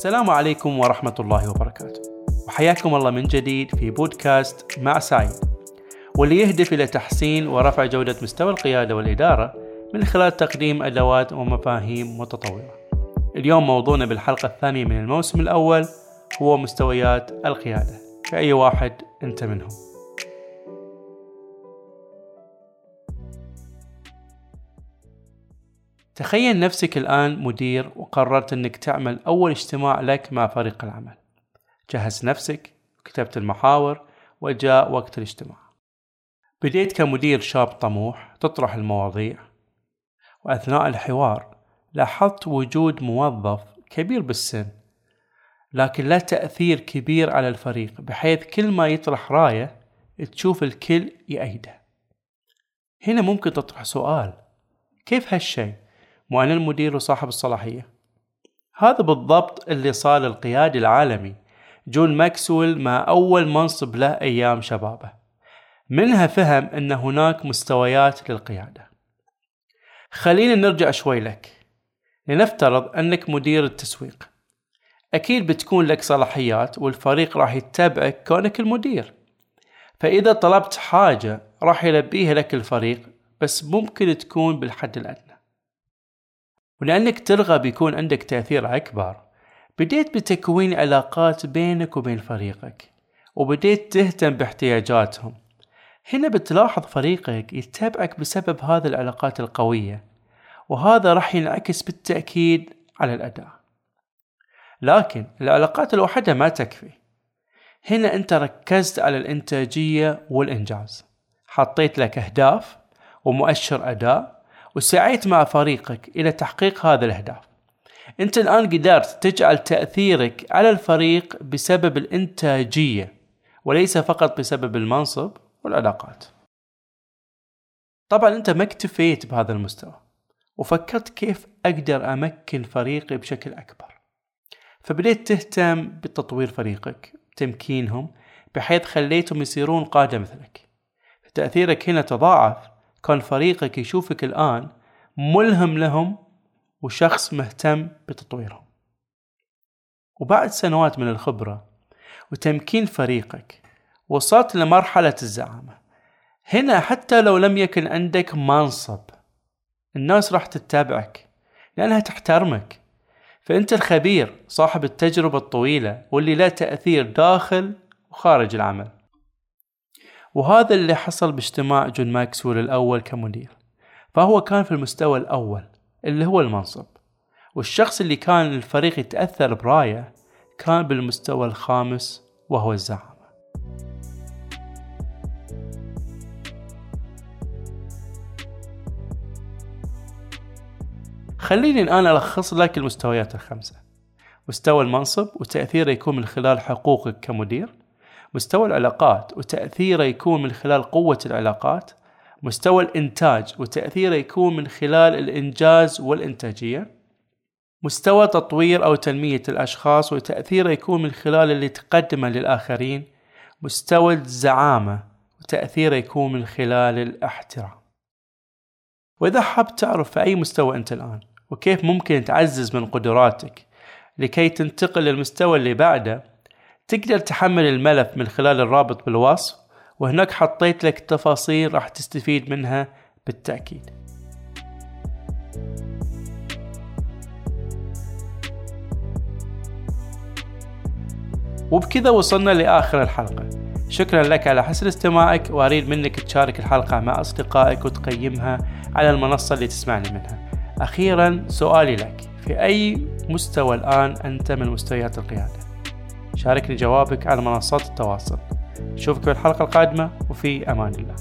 السلام عليكم ورحمة الله وبركاته. وحياكم الله من جديد في بودكاست مع سعيد. واللي يهدف إلى تحسين ورفع جودة مستوى القيادة والإدارة من خلال تقديم أدوات ومفاهيم متطورة. اليوم موضوعنا بالحلقة الثانية من الموسم الأول هو مستويات القيادة. في أي واحد أنت منهم؟ تخيل نفسك الآن مدير وقررت أنك تعمل أول اجتماع لك مع فريق العمل. جهز نفسك كتبت المحاور وجاء وقت الاجتماع. بديت كمدير شاب طموح تطرح المواضيع. وأثناء الحوار لاحظت وجود موظف كبير بالسن لكن له تأثير كبير على الفريق بحيث كل ما يطرح راية تشوف الكل يأيده. هنا ممكن تطرح سؤال كيف هالشيء مو أنا المدير وصاحب الصلاحية. هذا بالضبط اللي صار للقيادي العالمي جون ماكسويل مع أول منصب له أيام شبابه. منها فهم أن هناك مستويات للقيادة. خلينا نرجع شوي لك. لنفترض أنك مدير التسويق. أكيد بتكون لك صلاحيات والفريق راح يتبعك كونك المدير. فإذا طلبت حاجة راح يلبيها لك الفريق بس ممكن تكون بالحد الأدنى. ولأنك ترغب يكون عندك تأثير أكبر. بديت بتكوين علاقات بينك وبين فريقك وبديت تهتم باحتياجاتهم. هنا بتلاحظ فريقك يتبعك بسبب هذه العلاقات القوية وهذا راح ينعكس بالتأكيد على الأداء. لكن العلاقات لوحدها ما تكفي. هنا أنت ركزت على الإنتاجية والإنجاز. حطيت لك أهداف ومؤشر أداء وسعيت مع فريقك إلى تحقيق هذه الأهداف. أنت الآن قدرت تجعل تأثيرك على الفريق بسبب الإنتاجية وليس فقط بسبب المنصب والعلاقات. طبعا أنت ما اكتفيت بهذا المستوى وفكرت كيف أقدر أمكن فريقي بشكل أكبر. فبديت تهتم بتطوير فريقك تمكينهم بحيث خليتهم يصيرون قادة مثلك. تأثيرك هنا تضاعف كان فريقك يشوفك الآن ملهم لهم وشخص مهتم بتطويرهم وبعد سنوات من الخبرة وتمكين فريقك وصلت لمرحلة الزعامة. هنا حتى لو لم يكن عندك منصب الناس راح تتابعك لأنها تحترمك. فأنت الخبير صاحب التجربة الطويلة واللي له تأثير داخل وخارج العمل. وهذا اللي حصل باجتماع جون ماكسويل الأول كمدير. فهو كان في المستوى الأول اللي هو المنصب. والشخص اللي كان الفريق يتأثر برأيه كان بالمستوى الخامس وهو الزعامة. خليني الآن ألخص لك المستويات الخمسة. مستوى المنصب وتأثيره يكون من خلال حقوقك كمدير مستوى العلاقات وتأثيره يكون من خلال قوة العلاقات مستوى الإنتاج وتأثيره يكون من خلال الإنجاز والإنتاجية مستوى تطوير أو تنمية الأشخاص وتأثيره يكون من خلال اللي تقدمه للآخرين مستوى الزعامة وتأثيره يكون من خلال الاحترام. وإذا حاب تعرف في أي مستوى أنت الآن وكيف ممكن تعزز من قدراتك لكي تنتقل للمستوى اللي بعده تقدر تحمل الملف من خلال الرابط بالوصف وهناك حطيت لك تفاصيل راح تستفيد منها بالتأكيد. وبكذا وصلنا لآخر الحلقة. شكرا لك على حسن استماعك وأريد منك تشارك الحلقة مع أصدقائك وتقيمها على المنصة اللي تسمعني منها. أخيرا سؤالي لك في أي مستوى الآن أنت من مستويات القيادة؟ شاركني جوابك على منصات التواصل. نشوفك في الحلقة القادمة وفي أمان الله.